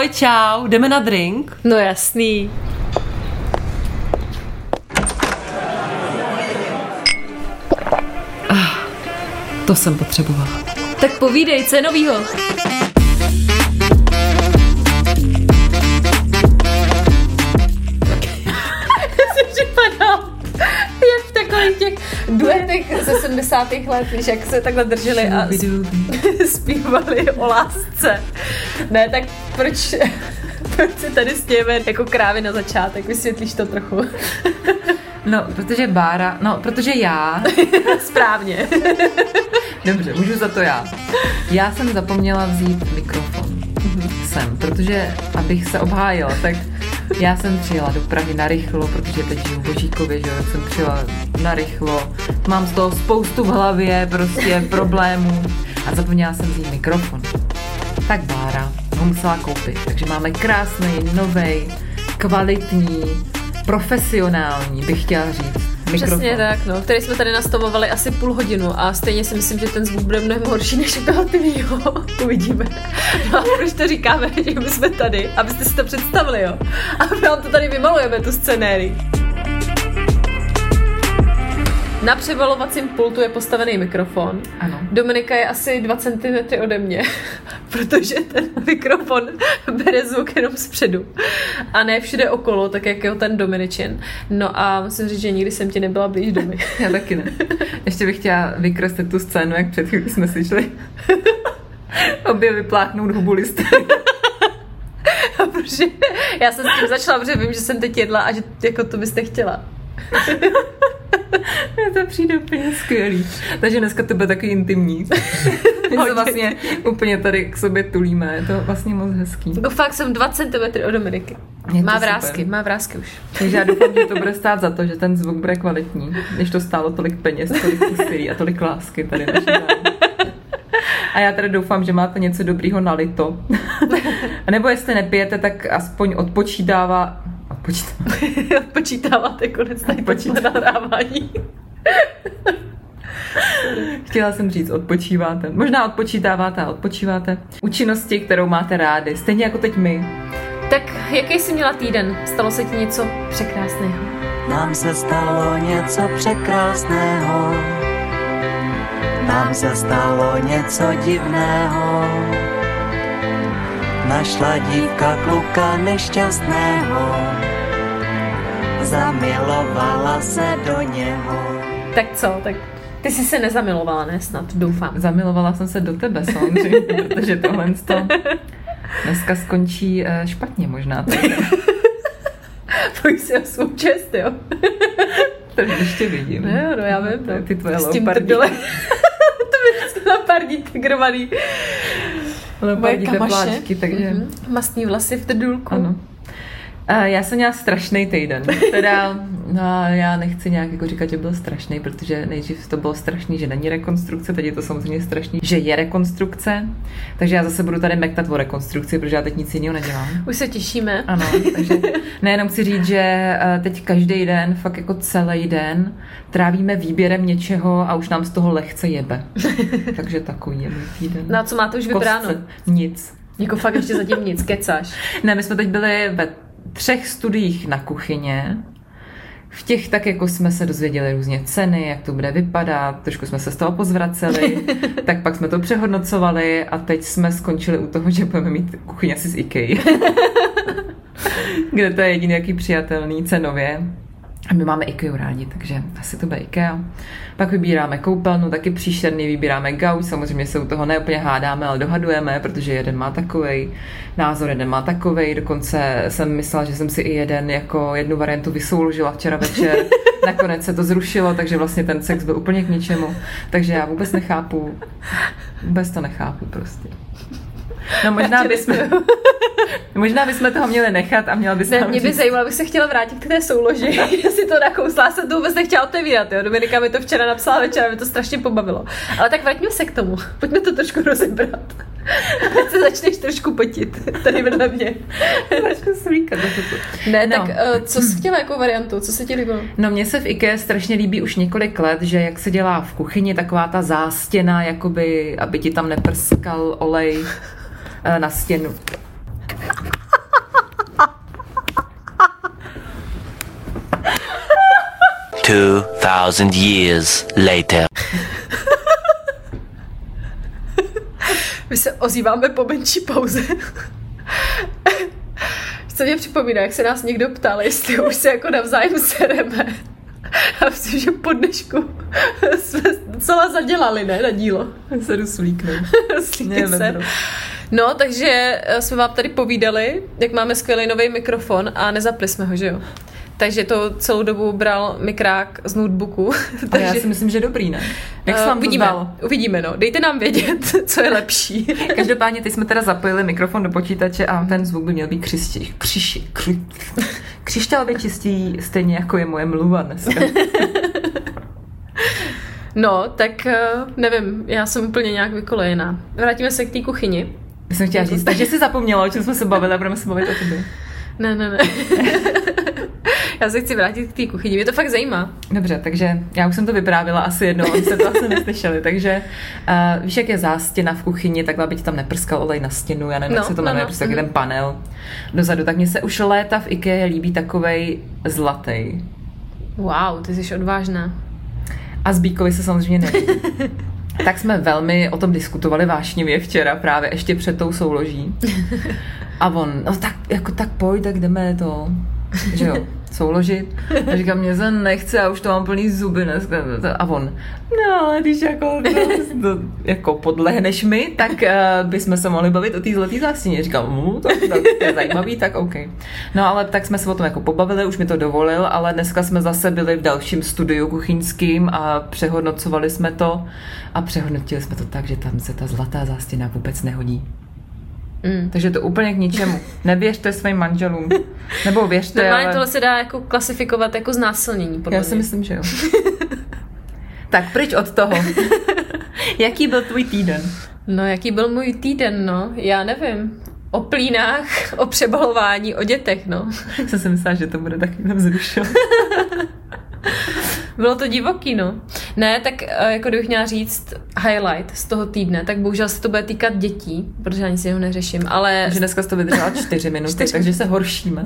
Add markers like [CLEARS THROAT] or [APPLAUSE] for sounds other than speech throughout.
Ahoj, čau, jdeme na drink? No jasný. To jsem potřebovala. Tak povídej, co je novýho? v takových těch duetech ze 70. let, víš, jak se takhle drželi a [LAUGHS] zpívali o lásce. Ne, tak proč, [LAUGHS] proč si tady stějeme jako krávy na začátek? Vysvětlíš to trochu. No, protože Bára, no, protože já, [LAUGHS] Správně. dobře, můžu za to já. Já jsem zapomněla vzít mikrofon sem, protože abych se obhájila, tak já jsem přijela do Prahy na rychlo, protože teď žiju v Božíkově, že jo, jsem přijela na rychlo, mám z toho spoustu v hlavě, prostě problémů a zapomněla jsem vzít mikrofon. Tak Bára ho musela koupit, takže máme krásný, nový, kvalitní, profesionální, bych chtěla říct. Mikrofon. Přesně tak, no, který jsme tady nastavovali asi půl hodinu a stejně si myslím, že ten zvuk bude mnohem horší než u toho tvýho. [LAUGHS] Uvidíme. No a proč to říkáme, [LAUGHS] že my jsme tady, abyste si to představili, jo? A my vám to tady vymalujeme, tu scenérii. Na přebalovacím pultu je postavený mikrofon. Ano. Dominika je asi 2 cm ode mě, [LAUGHS] protože ten mikrofon bere zvuk jenom zpředu a ne všude okolo, tak jak je ten Dominičin. No a musím říct, že nikdy jsem ti nebyla blíž domy. Já taky ne. Ještě bych chtěla vykreslit tu scénu, jak před chvílí jsme si šli [LAUGHS] obě vypláchnout hubu listy. [LAUGHS] Protože já jsem s tím začala, protože vím, že jsem teď jedla a že jako to byste chtěla. [LAUGHS] To přijde úplně skvělý. Takže dneska to bude taky intimní. [LAUGHS] My se vlastně úplně tady k sobě tulíme. Je to vlastně moc hezký. Fakt jsem 2 cm od Dominiky. Má super. vrázky, má vrázky už. Takže já doufám, že to bude [LAUGHS] stát za to, že ten zvuk bude kvalitní. Když to stálo tolik peněz, tolik úsilí a tolik lásky tady. A já teda doufám, že máte něco dobrýho na lito. A nebo jestli nepijete, tak aspoň odpočítává... Odpočítává. Počítáváte konec tady počítá nahrávání. [LAUGHS] Chtěla jsem říct, odpočíváte. Možná odpočítáváte a odpočíváte. Účinnosti, kterou máte rádi. Stejně jako teď my. Tak jaký jsi měla týden? Stalo se ti něco překrásného? Nám se stalo něco překrásného. Nám se stalo něco divného. Našla dívka kluka nešťastného. Zamilovala se do něho. Tak co? Tak ty jsi se nezamilovala, ne? Snad, doufám. Zamilovala jsem se do tebe, samozřejmě, [LAUGHS] protože tohle to dneska skončí eh, špatně možná. Boj [LAUGHS] si o svou čest, jo? [LAUGHS] To ještě vidím. No, no, já vím, no. Ty tvoje S tím leopardí. trdole. to by vždycky leopardí tigrovaný. Leopardí Moje kamaše. tepláčky, takže Mhm. Mastní vlasy v trdulku. ano. A já jsem měla strašný týden. Teda, no, já nechci nějak jako říkat, že byl strašný, protože nejdřív to bylo strašný, že není rekonstrukce, teď je to samozřejmě strašný, že je rekonstrukce. Takže já zase budu tady mektat o rekonstrukci, protože já teď nic jiného nedělám. Už se těšíme. Ano, takže nejenom chci říct, že eh, teď každý den, fakt jako celý den, trávíme výběrem něčeho a už nám z toho lehce jebe. [LAUGHS] Takže takový je můj týden. Na co máte už vybráno? Kostce. Nic. Jako fakt ještě zatím nic, kecáš. Ne, my jsme teď byli ve třech studiích na kuchyně. V těch tak jako jsme se dozvěděli různě ceny, jak to bude vypadat, trošku jsme se z toho pozvraceli, [LAUGHS] tak pak jsme to přehodnocovali a teď jsme skončili u toho, že budeme mít kuchyň asi z IKEA. [LAUGHS] Kde to je jediný jaký přijatelný cenově. A my máme IKEA rádi, takže asi to bude IKEA. Pak vybíráme koupelnu, taky příšerný, vybíráme gauč, samozřejmě se u toho neúplně hádáme, ale dohadujeme, protože jeden má takovej názor, jeden má takovej, dokonce jsem myslela, že jsem si i jeden jako jednu variantu vysouložila včera večer, [LAUGHS] nakonec se to zrušilo, takže vlastně ten sex byl úplně k ničemu, takže já vůbec nechápu, vůbec to nechápu prostě. No možná bychom, [LAUGHS] možná bychom toho měli nechat a měla bys Ne, mě by říct- zajímalo, abych se chtěla vrátit k té souloži. [LAUGHS] Si to nakousla, jsem to vůbec nechtěla otevírat, jo. Dominika mi to včera napsala večer, mě to strašně pobavilo. Ale tak vraťme se k tomu. Pojďme to trošku rozebrat. Teď se začneš trošku potit, tady vedle mě. Do tuto. Ne, No. tak uh, co jsi chtěla jako variantu? Co se ti líbilo? No mně se v IKEA strašně líbí už několik let, že jak se dělá v kuchyni, taková ta zástěna, jakoby, aby ti tam neprskal olej eh, Eh, na stěnu. Two thousand years later. My se ozýváme po menší pauze. Co mě připomíná, jak se nás někdo ptal, jestli už se jako navzájem sereme. a myslím, že po dnešku jsme docela zadělali, ne, na dílo. Se jdu slíknout. [LAUGHS] Slíkej se. No, takže eh, jsme vám tady povídali, jak máme skvělý nový mikrofon a nezapli jsme ho, že jo? Takže to celou dobu bral mikrák z notebooku. [LAUGHS] Takže já si myslím, že dobrý, ne? Jak se eh, vám to uvidíme, zdálo? uvidíme, no. Dejte nám vědět, [LAUGHS] co je lepší. [LAUGHS] Každopádně teď jsme teda zapojili mikrofon do počítače a ten zvuk by měl být křišti, křiši, kři, křišťálově čistý, stejně jako je moje mluva dneska. No, tak eh, nevím, já jsem úplně nějak vykolejená. Vrátíme se k té kuchyni. Já jsem chtěla říct, takže si zapomněla, o čem jsme se bavili a budeme se bavit o tobě. Ne, ne, ne. já se chci vrátit k té kuchyni, mě to fakt zajímá. Dobře, takže já už jsem to vyprávila asi jednou, oni se to asi neslyšeli, takže uh, víš, jak je zástěna v kuchyni, takhle, aby ti tam neprskal olej na stěnu, já nevím, No, jak se to no, jmenuje, no, prostě taky mhm. ten panel dozadu, tak mně se už léta v IKEA líbí takovej zlatý. Wow, ty jsi odvážná. A Zbíkovi se samozřejmě nelíbí. [LAUGHS] tak jsme velmi o tom diskutovali vášnivě včera, právě ještě před tou souloží. [LAUGHS] A on, no tak, jako tak pojď, tak jdeme to, že jo, souložit. A říkám, mě se nechce, já už to mám plný zuby dneska. A on, no ale když jako, to, to, jako podlehneš mi, tak uh, bychom se mohli bavit o té zlaté zástěně. Říkám, mu, tak, tak, to je zajímavý, tak OK. No ale tak jsme se o tom jako pobavili, už mi to dovolil, ale dneska jsme zase byli v dalším studiu kuchyňským a přehodnocovali jsme to a přehodnotili jsme to tak, že tam se ta zlatá zástěna vůbec nehodí. Mm. Takže to úplně k ničemu. Nevěřte svým manželům. Nebo věřte, Normálně ale... tohle se dá jako klasifikovat jako znásilnění, podle Já si mě. myslím, že jo. [LAUGHS] tak pryč od toho. [LAUGHS] Jaký byl tvůj týden? No, jaký byl můj týden, no? Já nevím. O plínách, o přebalování, o dětech, no. [LAUGHS] Jsem si myslela, že to bude takový vzrušil. Bylo to divoký, no. Ne, tak eh, jako kdybych měla říct highlight z toho týdne, tak bohužel se to bude týkat dětí, protože ani si ho neřeším, ale... Takže dneska jsi to vydržela čtyři [LAUGHS] minuty, Čtyři. takže se horšíme.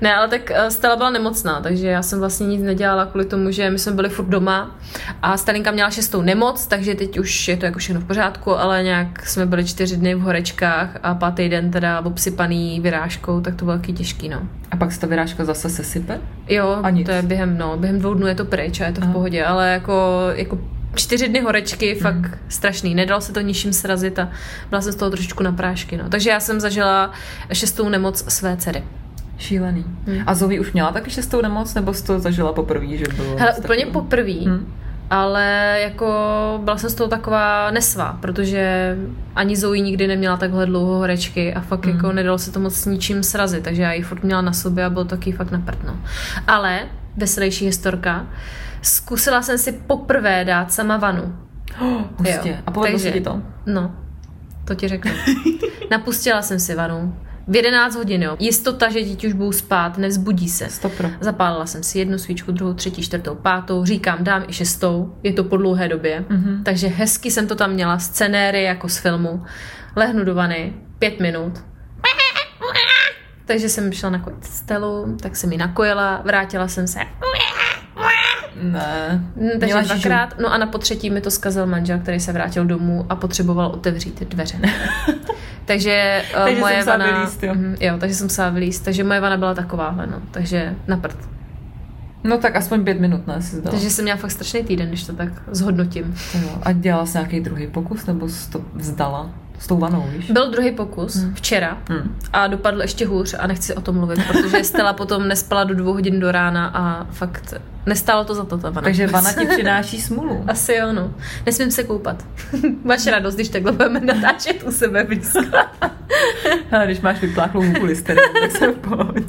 Ne, ale tak eh, Stella byla nemocná, takže já jsem vlastně nic nedělala kvůli tomu, že my jsme byli furt doma a Stalinka měla šestou nemoc, takže teď už je to jako všechno v pořádku, ale nějak jsme byli čtyři dny v horečkách a pátý den teda obsypaný vyrážkou, tak to bylo taky těžký, no. A pak se ta vyrážka zase sesype? Jo, A nic. to je během, no, během dvou dnů je to pryč a je to v pohodě, ale jako, jako čtyři dny horečky, fakt Mhm. strašný. Nedalo se to ničím srazit a byla jsem z toho trošičku na prášky. No. Takže já jsem zažila šestou nemoc své dcery. Šílený. Hmm. A Zoe už měla taky šestou nemoc, nebo jsi to zažila poprvé, že bylo? Hele, úplně poprvý, Hm. ale jako byla jsem z toho taková nesvá, protože ani Zoe nikdy neměla takhle dlouho horečky a fakt Mhm. jako nedalo se to moc s ničím srazit, takže já ji furt měla na sobě a bylo taky fakt na prd, no. Ale, veselější historka, zkusila jsem si poprvé dát sama vanu. [GASPS] Hustě. Jo. A povedlo se ti to? No, to ti řeknu. [LAUGHS] Napustila jsem si vanu. V 11 hodin, jo. Jistota, že děti už budou spát, nevzbudí se. Stopro. Zapálila jsem si jednu svíčku, druhou, třetí, čtvrtou, pátou, říkám, dám i šestou, je to po dlouhé době. Mhm. Takže hezky jsem to tam měla, scenéry jako z filmu. Lehnu do vany, pět minut. Takže jsem šla nakojit Stelu, tak jsem ji nakojila, vrátila jsem se. Ne. Mm, Takže Měla dvakrát, no a na potřetí mi to zkazil manžel, který se vrátil domů a potřeboval otevřít dveře. [LAUGHS] takže, uh, Takže moje jsem vana, vylízt, jo. Mhm, jo, takže jsem musela vylíst, takže moje vana byla takováhle, no, takže na prd. No tak aspoň pět minut, ne, si zdala. Takže jsem měla fakt strašný týden, když to tak zhodnotím. Jo. A dělala jsi nějaký druhý pokus, nebo jsi to vzdala s tou vanou, víš? Byl druhý pokus Hmm. včera Hm. a dopadl ještě hůř a nechci o tom mluvit, protože Stella potom nespala do dvou hodin do rána a fakt nestálo to za to ta vana. Takže vana ti [LAUGHS] přináší smůlu. Asi jo, no. Nesmím se koupat. [LAUGHS] Máš radost, když takhle budeme natáčet u sebe blízko. [LAUGHS] A když máš vypláchlou listerinu, tak jsem v pohodě.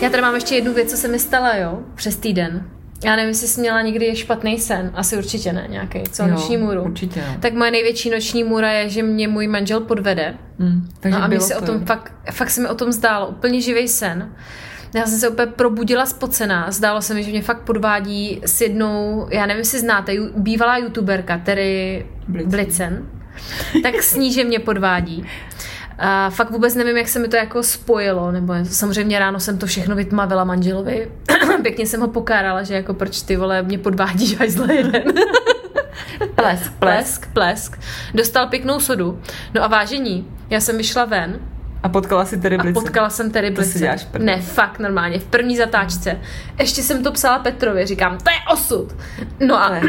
Já tady mám ještě jednu věc, co se mi stala, jo, přes týden. Já nevím, jestli jsi měla někdy špatný sen. Asi určitě ne, nějaký. Co, noční můru? Určitě. Tak moje největší noční můra je, že mě můj manžel podvede. Hm. Takže no a mě bylo se o to, tom jo. fakt, fakt se mi o tom zdálo. Úplně živý sen. Já jsem se úplně probudila spocená. Zdálo se mi, že mě fakt podvádí s jednou, já nevím, jestli znáte, bývalá youtuberka, tedy Blitzen. Blitzen. Tak s ní, že mě podvádí. A fakt vůbec nevím, jak se mi to jako spojilo, nebo samozřejmě ráno jsem to všechno vytmavila manželovi. [CLEARS THROAT] Pěkně jsem ho pokárala, že jako proč ty vole mě podvádíš až zle jeden. [LAUGHS] Plesk, plesk, plesk. Dostal pěknou sodu. No a vážení, já jsem vyšla ven A potkala si tedy a Blice. potkala jsem Terry prdel. Ne, fakt normálně, v první zatáčce. Ještě jsem to psala Petrovi, říkám, to je osud. No a,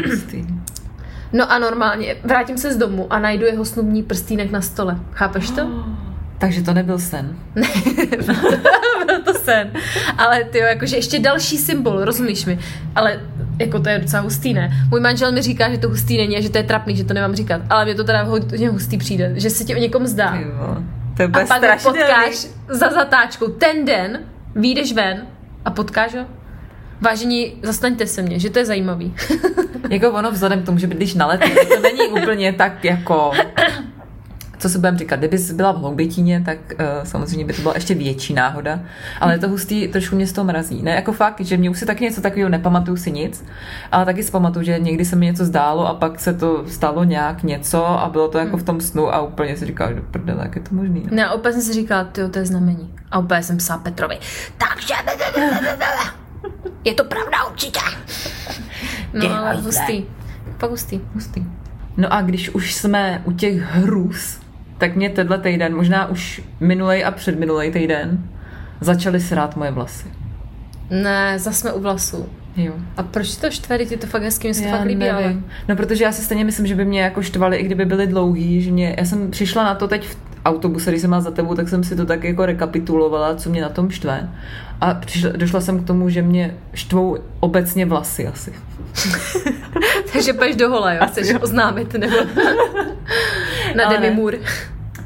[CLEARS THROAT] no a normálně, vrátím se z domu a najdu jeho snubní prstínek na stole. Chápeš to? [GASPS] Takže to nebyl sen. [LAUGHS] Byl to sen. Ale ty jakože ještě další symbol, rozumíš mi? Ale jako to je docela hustý, ne? Můj manžel mi říká, že to hustý není a že to je trapný, že to nemám říkat. Ale mě to teda hodně hustý přijde, že se ti o někom zdá. To je A pak ho potkáš za zatáčkou ten den, vyjdeš ven a potkáš ho. Vážení, zastaňte se mě, že to je zajímavý. [LAUGHS] Jako ono vzhledem k tomu, že bydlíš na letě, to není [LAUGHS] úplně tak jako... Co se budeme říkat, kdybys byla v Hloubětíně, tak uh, samozřejmě by to byla ještě větší náhoda, ale je to hustý, trošku mě z toho mrazí. Ne, jako fakt, že mě už si taky něco takového nepamatuju si nic, ale taky si pamatuju, že někdy se mi něco zdálo a pak se to stalo nějak něco a bylo to jako v tom snu a úplně si říkal, do prdele, jak je to možný. No. Ne, a úplně jsem si říkala, ty to je znamení. A úplně jsem psala Petrovi, takže je to pravda určitě. No, ale hustý. Pak hustý. Hustý. No a když už jsme u těch hrůz, tak mě tenhle týden, možná už minulej a předminulej týden, začaly srát moje vlasy. Ne, zase jsme u vlasů. Jo. A proč to štve, ti to fakt hezky, mi se to fakt líbí, ale... No protože já si stejně myslím, že by mě jako štvaly, i kdyby byly dlouhý, že mě, já jsem přišla na to teď v autobuse, když jsem byla za tebou, tak jsem si to tak jako rekapitulovala, co mě na tom štve. A přišla, došla jsem k tomu, že mě štvou obecně vlasy asi. [LAUGHS] Takže půjdeš do hola, jo? Chceš oznámit, nebo... [LAUGHS] Na Demi. Moore.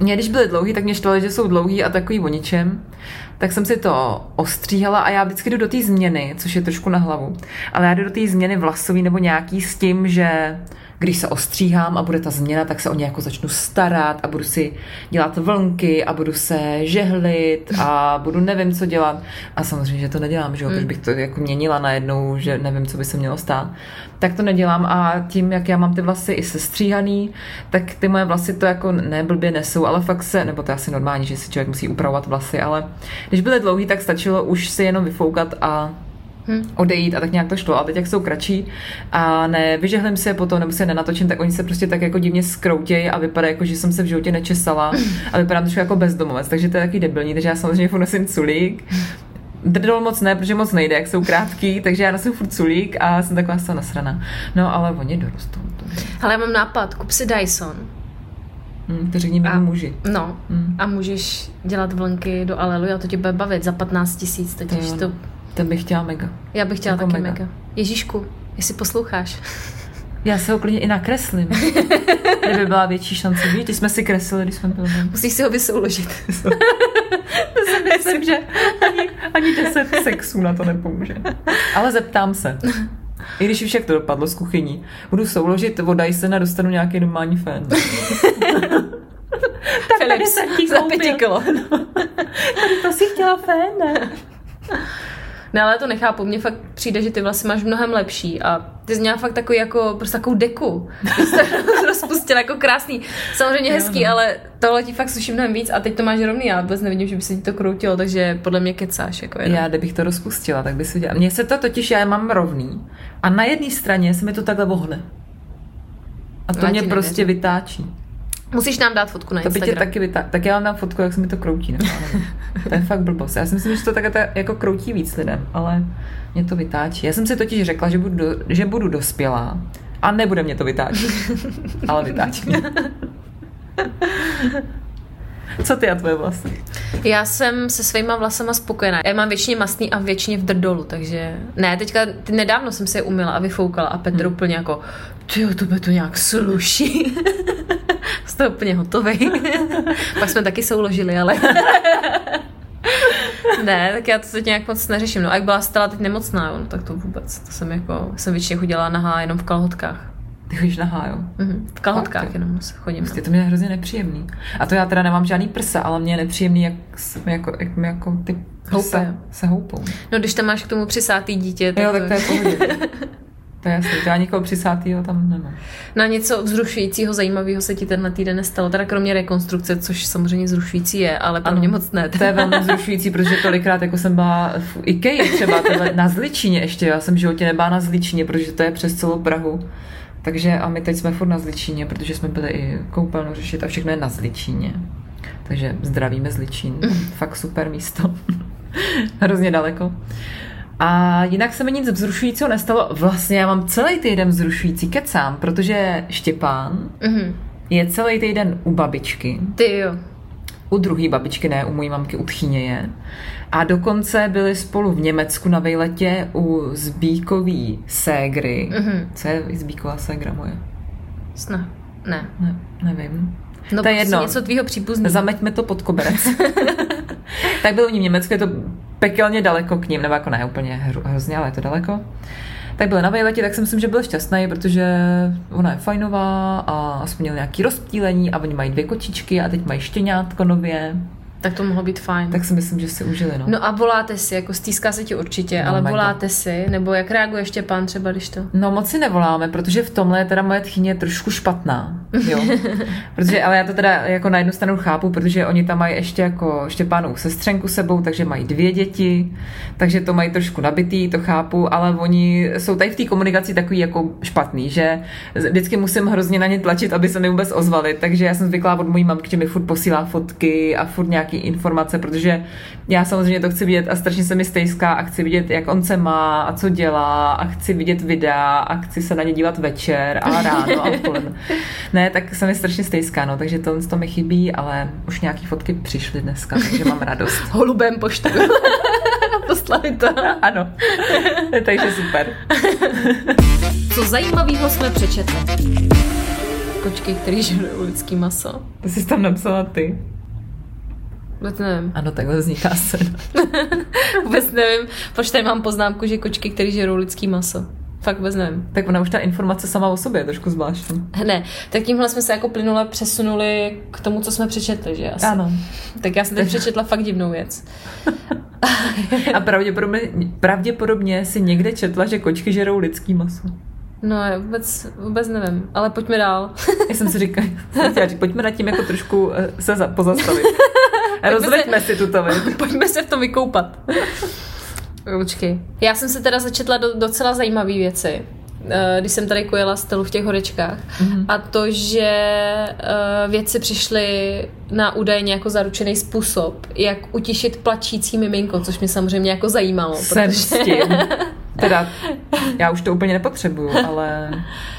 Mě, když byly dlouhý, tak mě štvalo, že jsou dlouhý a takový o ničem. Tak jsem si to ostříhala a já vždycky jdu do té změny, což je trošku na hlavu. Ale já jdu do té změny vlasový nebo nějaký s tím, že když se ostříhám a bude ta změna, tak se o ně jako začnu starat a budu si dělat vlnky a budu se žehlit a budu nevím, co dělat. A samozřejmě, že to nedělám, že jo, proč bych to jako měnila najednou, že nevím, co by se mělo stát. Tak to nedělám a tím, jak já mám ty vlasy i sestříhaný, tak ty moje vlasy to jako neblbě nesou, ale fakt se, nebo to je asi normální, že si člověk musí upravovat vlasy, ale když byly dlouhý, tak stačilo už si jenom vyfoukat a Hm. odejít a tak nějak to šlo. A teď, jak jsou kratší a ne vyžehlím si je potom nebo se nenatočím, tak oni se prostě tak jako divně skroutějí a vypadá jako, že jsem se v životě nečesala a vypadám trošku jako bezdomovec, takže to je taky debilní, takže já samozřejmě furt nosím culík. Drdol moc ne, protože moc nejde, jak jsou krátký, takže já nosím furt culík a jsem taková toho nasraná. No, ale oni dorostou. To, Ale já mám nápad, kup si Dyson. hm, to řekni mi muži. No. Hm. A můžeš dělat vlnky do Aleluja, to tě bude bavit za 15 tisíc totiž. jo, no. To, Ten bych chtěla mega. já bych chtěla Jako taky mega. mega. Ježíšku, jestli posloucháš. [LAUGHS] Já se ho klidně i nakreslím. [LAUGHS] Kdyby byla větší šance, víš, když jsme si kreslili, když jsme byli. Musíš si ho vysouložit. [LAUGHS] To si myslím, že ani, ani 10 sexů na to nepomůže. Ale zeptám se. I když už jak to dopadlo z kuchyní. Budu souložit vodaj se a dostanu nějaký normální fén. Philips jsem ti za koupil. pěti kilo. To si chtěla fén, ne? Ne, ale já to nechápu. Mně fakt přijde, že ty vlasy máš mnohem lepší a ty jsi měla fakt takový jako, prostě takovou deku. [LAUGHS] Rozpustila jako krásný. Samozřejmě hezký, ale tohle ti fakt sluší mnohem víc a teď to máš rovný. Já vůbec nevidím, že by se ti to kroutilo, takže podle mě kecáš. Jako jenom. Já, kdybych to rozpustila, tak by se dělala. Mně se to totiž, já je mám rovný. A na jedné straně se mi to takhle vohne. A to Já mě prostě nevěřím. vytáčí. Musíš nám dát fotku na To by tě Instagram. taky vytáčí. Tak já vám dám fotku, jak se mi to kroutí. Nebo, to je fakt blbost. Já si myslím, že to takhle ta- jako kroutí víc lidem, ale mě to vytáčí. Já jsem si totiž řekla, že budu, do, že budu dospělá a nebude mě to vytáčet. [LAUGHS] ale vytáčí mě. Co ty a tvoje vlasy? Já jsem se svýma vlasama spokojená. Já mám většině mastný a většině v drdolu, takže ne, teďka nedávno jsem se je umila a vyfoukala a Petr hmm. úplně jako, ty to by to nějak sluší. [LAUGHS] Jste úplně hotový. [LAUGHS] Pak jsme taky souložili, ale... [LAUGHS] ne, tak já to teď nějak moc neřeším. No a jak byla Stella teď nemocná, jo, no, tak to vůbec. To jsem jako, jsem většině chodila nahá jenom v kalhotkách. Ty chodíš na hájo. Mhm, v kalhotkách Fakt, jo. jenom se chodím. Prostě No. to mě je hrozně nepříjemný. A to já teda nemám žádný prsa, ale mě je nepříjemný, jak, mi jako, jak mi jako ty prsa Houpe. se houpou. no, když tam máš k tomu přisátý dítě, tak, Jo, tak to je pohodě. [LAUGHS] To je jasný, to já nikoho přisátýho tam nemám. Na něco vzrušujícího, zajímavého se ti tenhle týden nestalo, teda kromě rekonstrukce, což samozřejmě vzrušující je, ale pro Ano. mě moc ne. To je velmi vzrušující, protože tolikrát, jako jsem byla v Ikea třeba tohle, na Zličině ještě, já jsem v životě nebyla na Zličině, protože to je přes celou Prahu. Takže a my teď jsme furt na Zličíně, protože jsme byli i koupelnu řešit a všechno je na Zličíně. Takže zdravíme Zličín. [LAUGHS] Fakt super místo. Hrozně daleko. A jinak se mi nic vzrušujícího nestalo. Vlastně já mám celý týden vzrušující kecám, protože Štěpán Mhm. je celý týden u babičky. Ty jo. U druhé babičky ne, u mojí mamky u tchyně je. A dokonce byli spolu v Německu na vejletě u Zbíkový ségry. Mhm. Co je Zbíková ségra moje? Snad. Ne. Ne, nevím. No To je prostě jedno. něco tvýho příbuzného. Zameťme to pod koberec. [LAUGHS] tak byl u ní v Německu, je to pekelně daleko k ním, nebo jako ne úplně hro, hrozně, ale je to daleko. Tak byl na vejletě, tak si myslím, že byl šťastný, protože ona je fajnová a aspoň měl nějaký rozptýlení a oni mají dvě kočičky a teď mají štěňátko nově. Tak to mohlo být fajn. Tak si myslím, že si užili, no. No a voláte si, jako stýská se ti určitě, No ale voláte si, nebo jak reaguje Štěpán třeba, když to... No moc si nevoláme, protože v tomhle je teda moje tchyně trošku špatná, jo. [LAUGHS] protože, ale já to teda jako na jednu stranu chápu, protože oni tam mají ještě jako Štěpánovou sestřenku sebou, takže mají dvě děti, takže to mají trošku nabitý, to chápu, ale oni jsou tady v té komunikaci takový jako špatný, že vždycky musím hrozně na ně tlačit, aby se mi vůbec ozvali, takže já jsem zvyklá od mojí mamky, že mi furt posílá fotky a furt nějaký informace, protože já samozřejmě to chci vidět a strašně se mi stejská a chci vidět, jak on se má a co dělá a chci vidět videa a chci se na ně dívat večer a ráno a odpoledne. [LAUGHS] Ne, tak se mi strašně stejská, no, takže to, to mi chybí, ale už nějaký fotky přišly dneska, takže mám radost. [LAUGHS] Holubem poštu. [LAUGHS] Poslali to. Ano, takže super. Co zajímavého jsme přečetli? Kočky, který žerují lidský maso. To jsi tam napsala ty. Vůbec nevím. Ano, takhle vzniká se. [LAUGHS] Vůbec nevím, proč tady mám poznámku, že kočky, který žerou lidský maso. Fakt vůbec nevím. Tak ona už ta informace sama o sobě je trošku zvláštní. Ne, tak tímhle jsme se jako plynule přesunuli k tomu, co jsme přečetli, že asi. Ano. Tak já jsem teď přečetla fakt divnou věc. [LAUGHS] A pravděpodobně, pravděpodobně si někde četla, že kočky žerou lidský maso. No, já vůbec, vůbec nevím, ale pojďme dál. Já jsem si říkala, jsem chtěla říct, pojďme nad tím jako trošku eh, se za, pozastavit. [LAUGHS] Rozveďme si tuto věc. [LAUGHS] Pojďme se v tom vykoupat. Počkej. Já jsem se teda začetla do docela zajímavé věci, eh, když jsem tady kojela stelu v těch horečkách. Mm-hmm. A to, že eh, vědci přišli na údajně jako zaručený způsob, jak utišit plačící miminko, což mě samozřejmě jako zajímalo. Jsem s tím. [LAUGHS] Teda, já už to úplně nepotřebuju, ale... [LAUGHS]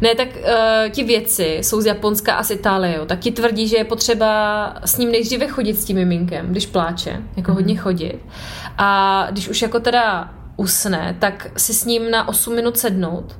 Ne, tak uh, ti vědci jsou z Japonska a z Itálie, jo, tak ti tvrdí, že je potřeba s ním nejdříve chodit s tím miminkem, když pláče, jako mm. hodně chodit. A když už jako teda usne, tak si s ním na 8 minut sednout.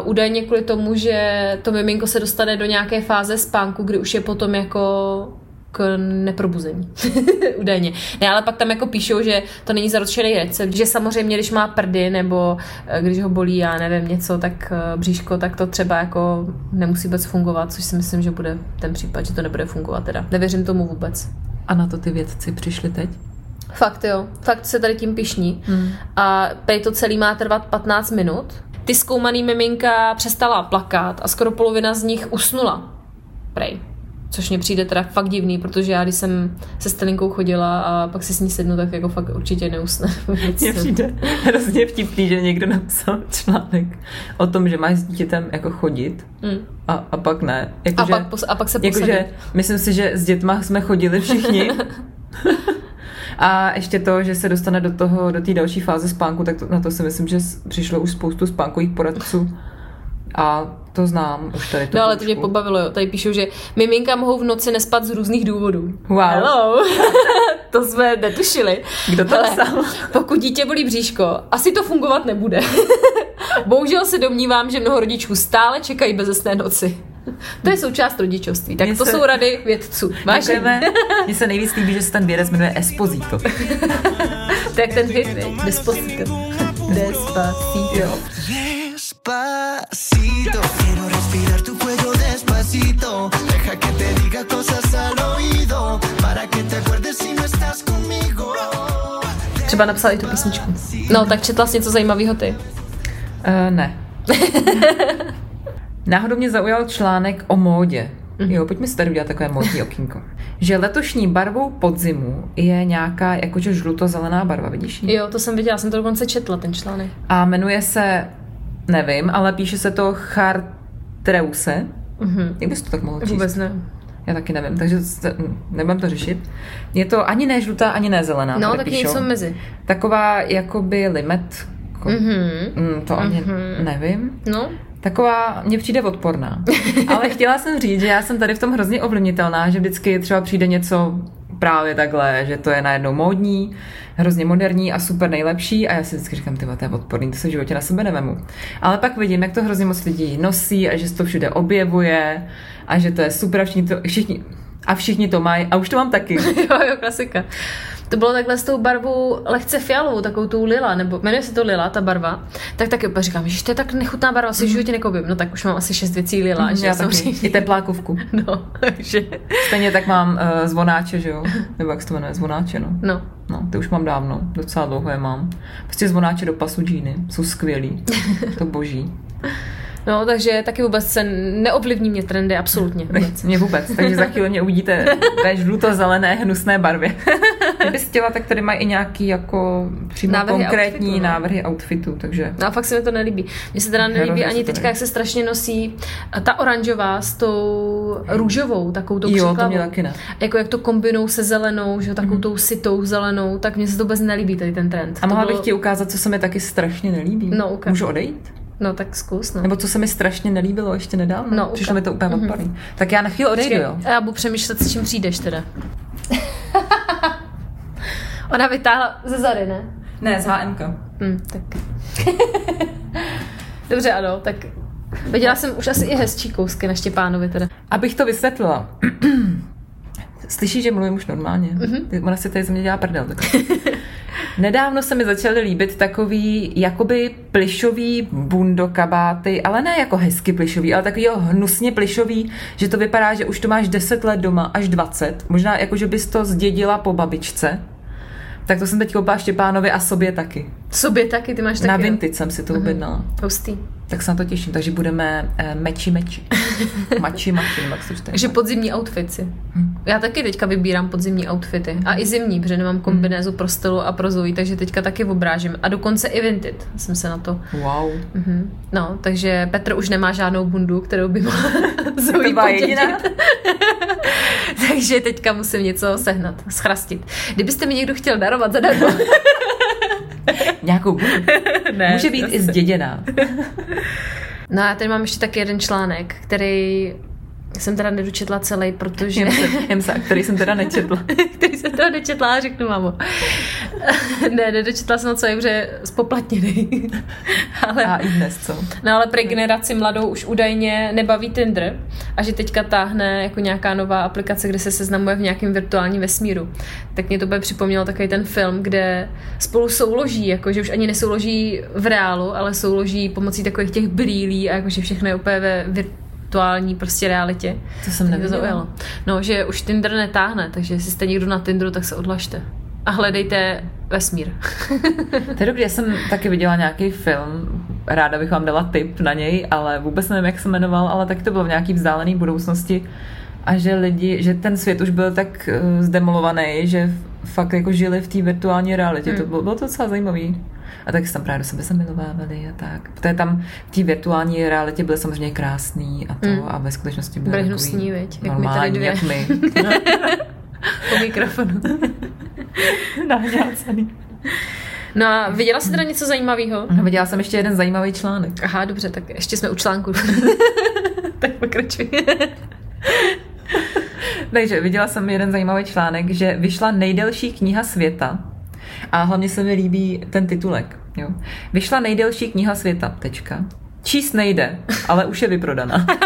Uh, údajně kvůli tomu, že to miminko se dostane do nějaké fáze spánku, kdy už je potom jako k neprobuzení. [LAUGHS] Údajně. Ne, ale pak tam jako píšou, že to není zaručený recept, že samozřejmě, když má prdy nebo eh, když ho bolí, já nevím, něco, tak eh, bříško, tak to třeba jako nemusí vůbec fungovat, což si myslím, že bude ten případ, že to nebude fungovat teda. Nevěřím tomu vůbec. A na to ty vědci přišli teď? Fakt jo, fakt se tady tím pišní. Hmm. A pej to celý má trvat 15 minut. Ty zkoumaný miminka přestala plakat a skoro polovina z nich usnula. Prej. Což mě přijde teda fakt divný, protože já když jsem se Stelinkou chodila a pak si s ní sednu, tak jako fakt určitě neusne. [LAUGHS] Mně přijde hrozně vtipný, že někdo napsal článek o tom, že máš s dítětem jako chodit Mm. a, a pak ne. Jako, A, že, pak, pos- a pak se posadit. Jakože, myslím si, že s dětma jsme chodili všichni. [LAUGHS] A ještě to, že se dostane do toho, do té další fáze spánku, tak to, na to si myslím, že přišlo už spoustu spánkových poradců. A to znám už tady. tu No ale to mě pobavilo, jo. Tady píšou, že miminka mohou v noci nespat z různých důvodů. Wow. Hello. [LAUGHS] to jsme netušili. Kdo to psal? [LAUGHS] Pokud dítě bolí bříško, asi to fungovat nebude. [LAUGHS] Bohužel se domnívám, že mnoho rodičů stále čekají bezesné noci. To je součást rodičovství. Tak Mně to se- jsou rady vědců. Máš. Mně se nejvíc líbí, že se ten vědec jmenuje Esposito. To je jak ten hit, viď? Despacito. Despacito. Despacito, quiero respirar tu cuello despacito. Deja que te diga cosas al oído. Para que te acuerdes si no estás conmigo. Třeba napsal i tu písničku. No, tak četla jsi něco zajímavého ty. Uh, ne. [LAUGHS] Náhodou mě zaujal článek o módě. Jo, pojďme si tady udělat takové módní okýnko. Že letošní barvou podzimu je nějaká jakože žluto-zelená barva, vidíš? ji? Jo, to jsem viděla, jsem to dokonce četla, ten článek. A jmenuje se, nevím, ale píše se to Chartreuse. Mhm. Jak bys to tak mohl číst? Vůbec ne. Já taky nevím, takže nebudem to řešit. Je to ani ne žlutá, ani ne zelená. No, tak píšou. něco mezi. Taková jakoby limet. Mhm. Mm, to ani Mhm. nevím. No, Taková, mně přijde odporná. [LAUGHS] Ale chtěla jsem říct, že já jsem tady v tom hrozně ovlivnitelná, že vždycky třeba přijde něco právě takhle, že to je najednou módní, hrozně moderní a super nejlepší a já si vždycky říkám, ty to je odporný, to se v životě na sebe nevemu. Ale pak vidím, jak to hrozně moc lidí nosí a že se to všude objevuje a že to je super a všichni to, všichni, a všichni to mají a už to mám taky. [LAUGHS] jo, jo, klasika. To bylo takhle s tou barvou lehce fialovou, takovou tou lila, nebo jmenuje se to lila, ta barva. Tak taky úplně říkám, že to je tak nechutná barva, si v životě nekoupím. No tak už mám asi šest věcí lila, že já jsem. I teplákovku. [LAUGHS] No, takže, Stejně tak mám uh, zvonáče, že jo? Nebo jak se to jmenuje, zvonáče, no. no. No, ty už mám dávno, docela dlouho je mám. Prostě zvonáče do pasu džíny, jsou skvělí, [LAUGHS] to boží. No, takže taky vůbec se neovlivní mě trendy, absolutně vůbec. [LAUGHS] Mě vůbec, takže za chvíli mě uvidíte ve žluto-zelené hnusné barvě. Kdybys chtěla, tak tady mají i nějaký jako přímo Návrhy konkrétní outfitu, no. návrhy outfitu, takže No a fakt se mi to nelíbí. Mně se teda nelíbí Hrozně ani to teďka, jak se strašně nosí ta oranžová s tou růžovou, takovou tou jo, to mě taky ne. Jako jak to kombinou se zelenou, že jo, takovou tou sitou zelenou, tak mně se to vůbec nelíbí tady ten trend. A To mohla bylo- bych ti ukázat, co se mi taky strašně nelíbí. No, ukaž. Můžu odejít? No tak zkus, no. Nebo co se mi strašně nelíbilo ještě nedávno? No, Přišlo mi to úplně odporný. Tak já na chvíli odejdu, Počkej, jo. já budu přemýšlet, s čím přijdeš teda. [LAUGHS] Ona vytáhla ze zady, ne? Ne, z HMK. Hm, tak. [LAUGHS] Dobře, ano, tak viděla jsem už asi i hezčí kousky na Štěpánovi teda. Abych to vysvětlila. [CLEARS THROAT] Slyšíš, že mluvím už normálně? Mhm. Mm-hmm. Ona si tady ze mě dělá prdel. Tak. [LAUGHS] Nedávno se mi začaly líbit takový jakoby plišový bundokabáty, ale ne jako hezky plišový, ale takový hnusně plišový, že to vypadá, že už to máš 10 let doma, až 20. Možná jako, že bys to zdědila po babičce. Tak to jsem teď koupila Štěpánovi a sobě taky. Sobě taky, ty máš taky. Na? Vintage jsem si to objednala. Hustý. Tak se na to těším, takže budeme eh, meči meči. [LAUGHS] Mači mači, jak se čte. Takže podzimní outfity. Hm. Já taky teďka vybírám podzimní outfity. A i zimní, protože nemám kombinézu pro stylu a pro Zoe, takže teďka taky obrážím. A dokonce i vintage jsem se na to. Wow. Mhm. No, takže Petr už nemá žádnou bundu, kterou by mohla [LAUGHS] Zoe To byla jediná. [LAUGHS] takže teďka musím něco sehnat, schrastit. Kdybyste mi někdo chtěl darovat zadarmo. [LAUGHS] Nějakou [LAUGHS] ne, Může být i zděděná. [LAUGHS] No a já tady mám ještě taky jeden článek, který jsem teda nedočetla celý, protože... Jem se, jem se, který jsem teda nečetla. [LAUGHS] který jsem toho nečetla a řeknu mámo. [LAUGHS] ne, nedočetla jsem celý, protože je spoplatněný. [LAUGHS] ale, A i dnes, co? no ale pro generaci mladou už údajně nebaví Tinder a že teďka táhne jako nějaká nová aplikace, kde se seznamuje v nějakém virtuálním vesmíru. Tak mě to bude připomnělo takový ten film, kde spolu souloží, jako že už ani nesouloží v reálu, ale souloží pomocí takových těch brýlí a jakože všechno je úplně ve virtuální prostě realitě. To jsem zaujalo. No, že už Tinder netáhne, takže jestli jste někdo na Tinderu, tak se odlažte. A hledejte vesmír. Dobrý, já jsem taky viděla nějaký film, ráda bych vám dala tip na něj, ale vůbec nevím, jak se jmenoval, ale tak to bylo v nějaký vzdálené budoucnosti a že lidi, že ten svět už byl tak uh, zdemolovaný, že fakt jako žili v té virtuální realitě. Hmm. To bylo, bylo to docela zajímavý. A tak se tam právě do sebe zamilovávali a tak. Protože tam v té virtuální realitě byly samozřejmě krásný a to Hmm. a ve skutečnosti byly takový hnusní, viď? Jak my tady dvě. jak my. [LAUGHS] Po mikrofonu. [LAUGHS] Nahňácený. No a viděla jsi teda něco zajímavého? No, viděla jsem ještě jeden zajímavý článek. Aha, dobře, tak ještě jsme u článku. [LAUGHS] tak pokračuj. Takže viděla jsem jeden zajímavý článek, že vyšla nejdelší kniha světa a hlavně se mi líbí ten titulek. Jo. Vyšla nejdelší kniha světa, tečka. Číst nejde, ale už je vyprodaná. [LAUGHS]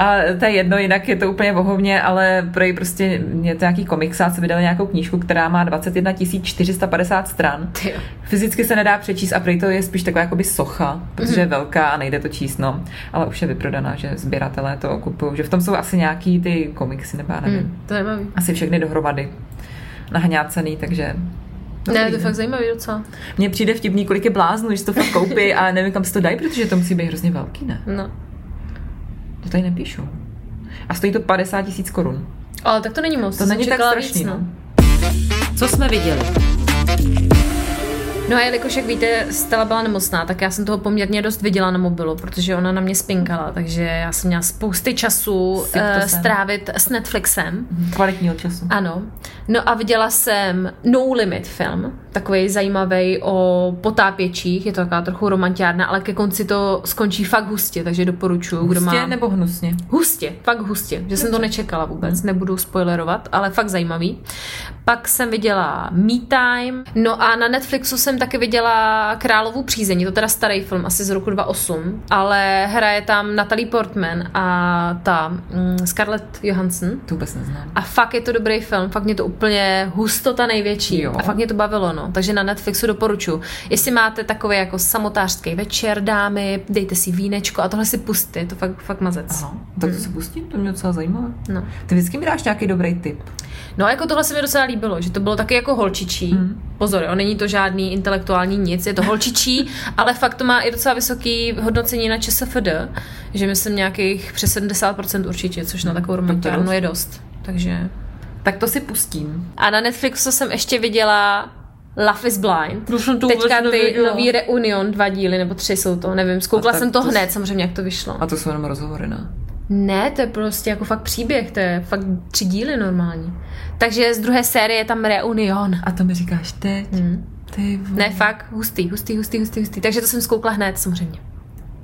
A to je jedno, jinak je to úplně vohovně, ale pro prostě je to nějaký komiksáci, vydali nějakou knížku, která má 21 450 stran. Fyzicky se nedá přečíst a prý to je spíš taková jakoby socha, protože je velká a nejde to číst, no. Ale už je vyprodaná, že sběratelé to kupují, že v tom jsou asi nějaký ty komiksy, nebo já nevím. Hmm, to je zajímavý. Asi všechny dohromady nahňácený, takže To Ne, to je fakt zajímavý docela. Mně přijde vtipný, kolik je bláznů, že to fakt koupí a nevím, kam si to dají, protože to musí být hrozně velký, ne? No. To tady nepíšou. A stojí to 50 tisíc korun. Ale tak to není moc. To není tak strašný, víc, no. Co jsme viděli? No a jelikož, jak víte, Stella byla nemocná, tak já jsem toho poměrně dost viděla na mobilu, protože ona na mě spinkala, takže já jsem měla spousty času uh, strávit s Netflixem. Kvalitního času. Ano. No a viděla jsem No Limit film, takový zajímavý o potápěčích, je to taková trochu romantiárna, ale ke konci to skončí fakt hustě, takže doporučuju, kdo Hustě má... nebo hnusně? Hustě, fakt hustě, že jsem to nečekala vůbec, nebudu spoilerovat, ale fakt zajímavý. Pak jsem viděla Me Time, no a na Netflixu jsem taky viděla Královou přízeň, je to teda starý film, asi z roku 2008, ale hraje tam Natalie Portman a ta mm, Scarlett Johansson. To vůbec neznám. A fakt je to dobrý film, fakt mě to úplně hustota největší. Jo. A fakt mě to bavilo, no. Takže na Netflixu doporučuji. Jestli máte takový jako samotářský večer, dámy, dejte si vínečko a tohle si pusty, je to fakt, fakt mazec. Aha, tak to se pustím, to mě docela zajímavé. No. Ty vždycky mi dáš nějaký dobrý tip. no jako tohle se mi docela líbilo, že to bylo taky jako holčičí. Mm. Pozor, jo, není to žádný intelektuální nic, je to holčičí, ale fakt to má i docela vysoký hodnocení na ČSFD, že myslím nějakých přes 70% určitě, což na takovou romantiárnu dost. je dost. Takže Tak to si pustím. A na Netflixu jsem ještě viděla Love is Blind. To jsem to Teďka ty nový Reunion, dva díly, nebo tři jsou to, nevím. Zkoukla jsem to to- hned, samozřejmě, jak to vyšlo. A to jsou jenom rozhovory, ne? Ne, to je prostě jako fakt příběh, to je fakt tři díly normální. Takže z druhé série je tam Reunion. A to mi říkáš teď? Hmm. Ty. Ne, fakt, hustý, hustý, hustý, hustý, hustý. Takže to jsem zkoukla hned, samozřejmě.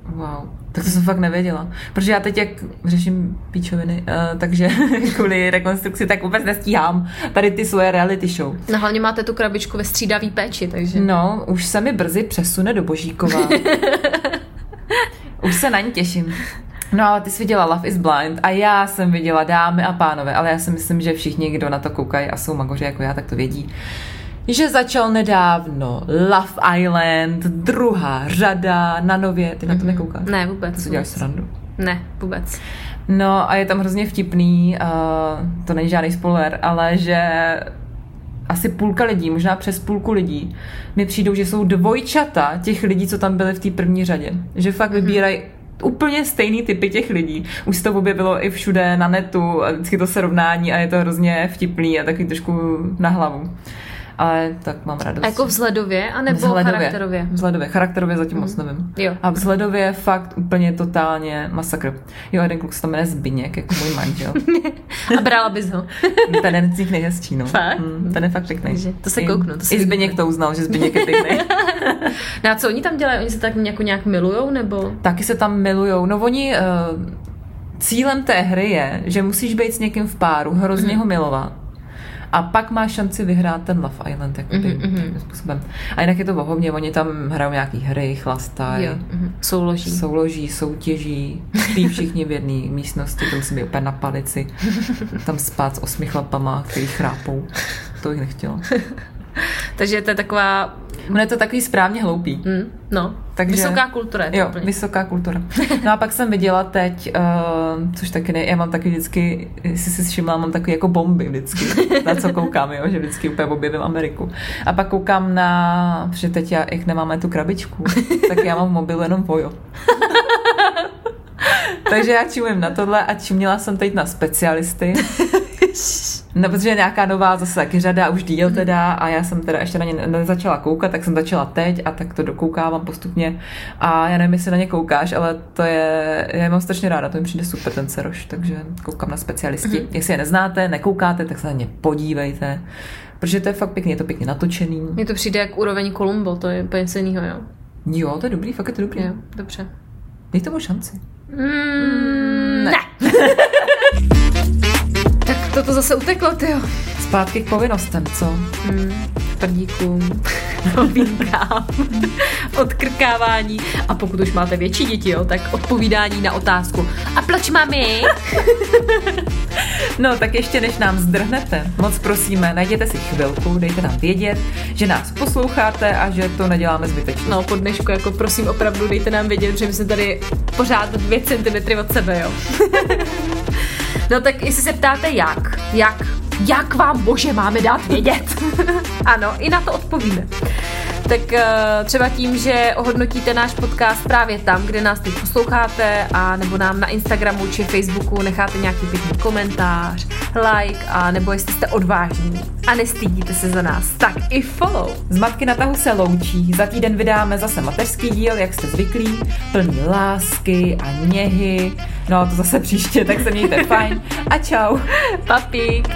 Wow, tak to jsem fakt nevěděla. Protože já teď, jak řeším píčoviny, uh, takže [LAUGHS] kvůli rekonstrukci, tak vůbec nestíhám tady ty svoje reality show. No hlavně máte tu krabičku ve střídavý péči, takže... No, už se mi brzy přesune do Božíkova. [LAUGHS] už se na ní těším. No ale ty jsi viděla Love is Blind a já jsem viděla Dámy a pánové, ale já si myslím, že všichni, kdo na to koukají a jsou magoři jako já, tak to vědí, že začal nedávno Love Island, druhá řada na nově, ty na to nekoukáš? Ne, vůbec. To si děláš vůbec. srandu. Ne, vůbec. No a je tam hrozně vtipný, uh, to není žádný spoiler, ale že asi půlka lidí, možná přes půlku lidí, mi přijdou, že jsou dvojčata těch lidí, co tam byli v té první řadě. Že fakt vybírají úplně stejný typy těch lidí. Už se to objevilo i všude na netu, a vždycky to srovnání a je to hrozně vtipný a takový trošku na hlavu. Ale tak mám radost. A jako vzhledově, anebo Vzhledově. charakterově? Vzhledově. Charakterově zatím moc nevím. Jo. A vzhledově fakt úplně totálně masakr. Jo, jeden kluk se tam jmenuje Zbyněk, jako můj manžel. [LAUGHS] A brala bys ho. [LAUGHS] ten je z nich nejhezčí, no. Fakt? Mm, ten je fakt pěkný. To se kouknu, to se I Zbyněk to uznal, že Zbyněk je pěkný. [LAUGHS] No a co oni tam dělají? Oni se tak jako nějak milujou, nebo? Taky se tam milujou. No oni... Uh, cílem té hry je, že musíš být s někým v páru, hrozně Mhm. ho milovat. A pak máš šanci vyhrát ten Love Island, jakoby, Mhm, mhm. způsobem. A jinak je to vohovně, oni tam hrajou nějaký hry, chlastají, Jo, mhm. souloží. souloží, soutěží, spí všichni v jedné místnosti, to musí být úplně na palici, tam spát s osmi chlapama, který chrápou. To bych nechtěla. [LAUGHS] Takže to je taková, Ono je to takový správně hloupý. hm, no, Takže- vysoká kultura. Je to Jo, úplně. vysoká kultura. No a pak jsem viděla teď, uh, což taky ne, já mám taky vždycky, jestli si všimla, mám takový jako bomby vždycky, [LAUGHS] na co koukám, jo, že vždycky úplně objevím Ameriku. A pak koukám na, protože teď já, jak nemáme tu krabičku, [LAUGHS] tak já mám v mobilu jenom Vojo. [LAUGHS] Takže já čumím na tohle a čuměla jsem teď na specialisty. No, protože je nějaká nová zase taky řada, už díl teda a já jsem teda ještě na ně nezačala koukat, tak jsem začala teď a tak to dokoukávám postupně a já nevím, jestli na ně koukáš, ale to je, já je mám strašně ráda, to mi přijde super ten Seroš, takže koukám na specialisti. Mm-hmm. Jestli je neznáte, nekoukáte, tak se na ně podívejte, protože to je fakt pěkně, je to pěkně natočený. Mně to přijde jak úroveň Columbo, to je úplně jiného, jo. Jo, to je dobrý, fakt je to dobrý. Jo, dobře. Dej tomu šanci. Mm, ne. tak [LAUGHS] toto zase uteklo, ty jo. Zpátky k povinnostem, co? Hmm, prdíkům, [LAUGHS] odkrkávání a pokud už máte větší děti, jo, tak odpovídání na otázku. A proč mami? [LAUGHS] No, tak ještě než nám zdrhnete, moc prosíme, najděte si chvilku, dejte nám vědět, že nás posloucháte a že to neděláme zbytečně. No, po dnešku, jako prosím, opravdu dejte nám vědět, že my jsme tady pořád dvě centimetry od sebe, jo. [LAUGHS] [LAUGHS] no tak jestli se ptáte jak, jak jak vám bože máme dát vědět? [LAUGHS] ano, i na to odpovíme. Tak eh, třeba tím, že ohodnotíte náš podcast právě tam, kde nás teď posloucháte, a nebo nám na Instagramu či Facebooku necháte nějaký pěkný komentář, like, a nebo jestli jste odvážní a nestydíte se za nás, tak i follow. Z Matky na tahu se loučí. Za týden vydáme zase mateřský díl, jak jste zvyklí, plný lásky a něhy. No, to zase příště, tak se mějte fajn a čau. Papík.